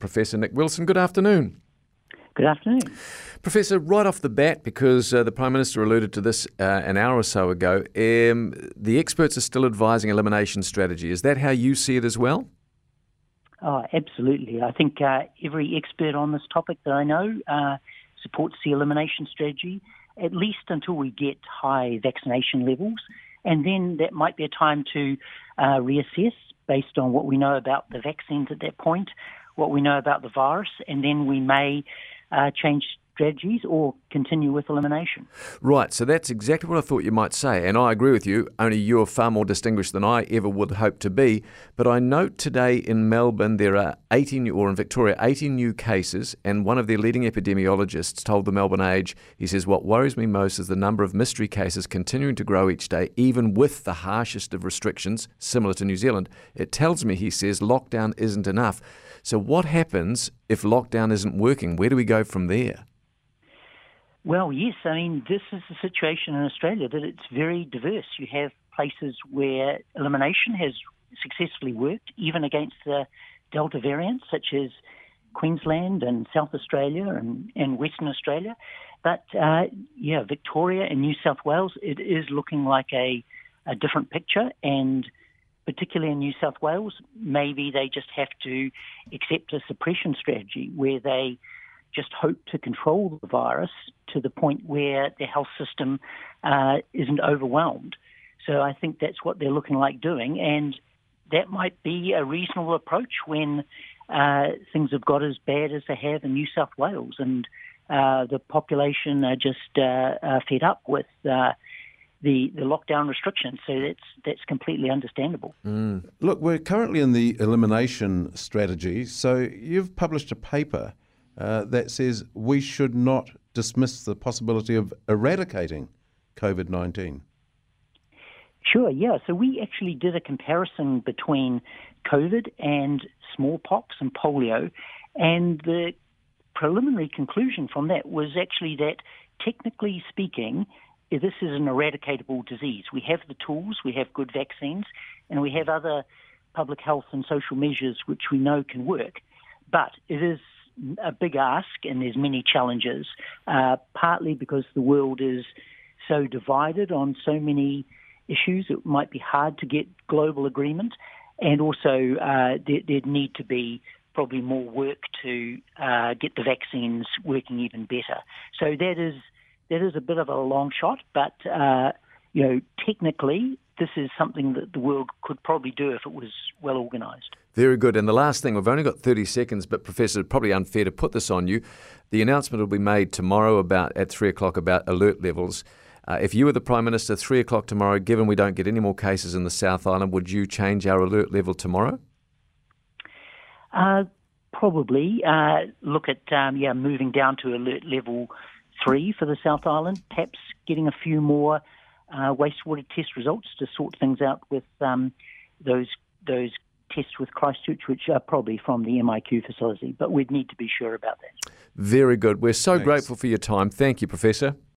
Professor Nick Wilson. Good afternoon. Good afternoon. Professor, right off the bat, because uh, the Prime Minister alluded to this uh, an hour or so ago, um, the experts are still advising elimination strategy. Is that how you see it as well? Oh, absolutely. I think uh, every expert on this topic that I know uh, supports the elimination strategy, at least until we get high vaccination levels. And then that might be a time to uh, reassess based on what we know about the vaccines at that point, what we know about the virus, and then we may uh, change strategies or continue with elimination. Right, so that's exactly what I thought you might say, and I agree with you. Only you're far more distinguished than I ever would hope to be. But I note today in Melbourne there are 18, or in Victoria, 18 new cases, and one of their leading epidemiologists told the Melbourne Age, he says, What worries me most is the number of mystery cases continuing to grow each day, even with the harshest of restrictions, similar to New Zealand. It tells me, he says, lockdown isn't enough. So, what happens if lockdown isn't working? Where do we go from there? Well, yes. I mean, this is the situation in Australia that it's very diverse. You have places where elimination has successfully worked, even against the Delta variant, such as Queensland and South Australia and, and Western Australia. But uh, yeah, Victoria and New South Wales, it is looking like a, a different picture. And particularly in New South Wales, maybe they just have to accept a suppression strategy where they just hope to control the virus to the point where their health system uh, isn't overwhelmed. So I think that's what they're looking like doing, and that might be a reasonable approach when uh, things have got as bad as they have in New South Wales, and uh, the population are just uh, fed up with uh, the, the lockdown restrictions. So that's that's completely understandable. Mm. Look, we're currently in the elimination strategy. So you've published a paper uh, that says we should not dismiss the possibility of eradicating COVID 19. Sure, yeah. So we actually did a comparison between COVID and smallpox and polio, and the preliminary conclusion from that was actually that, technically speaking, this is an eradicatable disease. We have the tools, we have good vaccines, and we have other public health and social measures which we know can work. But it is a big ask, and there's many challenges. Uh, partly because the world is so divided on so many issues, it might be hard to get global agreement, and also uh, there, would need to be probably more work to uh, get the vaccines working even better. So that is that is a bit of a long shot, but uh, you know technically this is something that the world could probably do if it was well organised. Very good. And the last thing, we've only got 30 seconds, but Professor, probably unfair to put this on you. The announcement will be made tomorrow about at three o'clock about alert levels. Uh, if you were the Prime Minister, three o'clock tomorrow, given we don't get any more cases in the South Island, would you change our alert level tomorrow? Uh, probably. Uh, look at um, yeah, moving down to alert level three for the South Island. Perhaps getting a few more uh, wastewater test results to sort things out with um, those those tests with Christchurch, which are probably from the MIQ facility, but we'd need to be sure about that. Very good. We're so Thanks. grateful for your time. Thank you, Professor.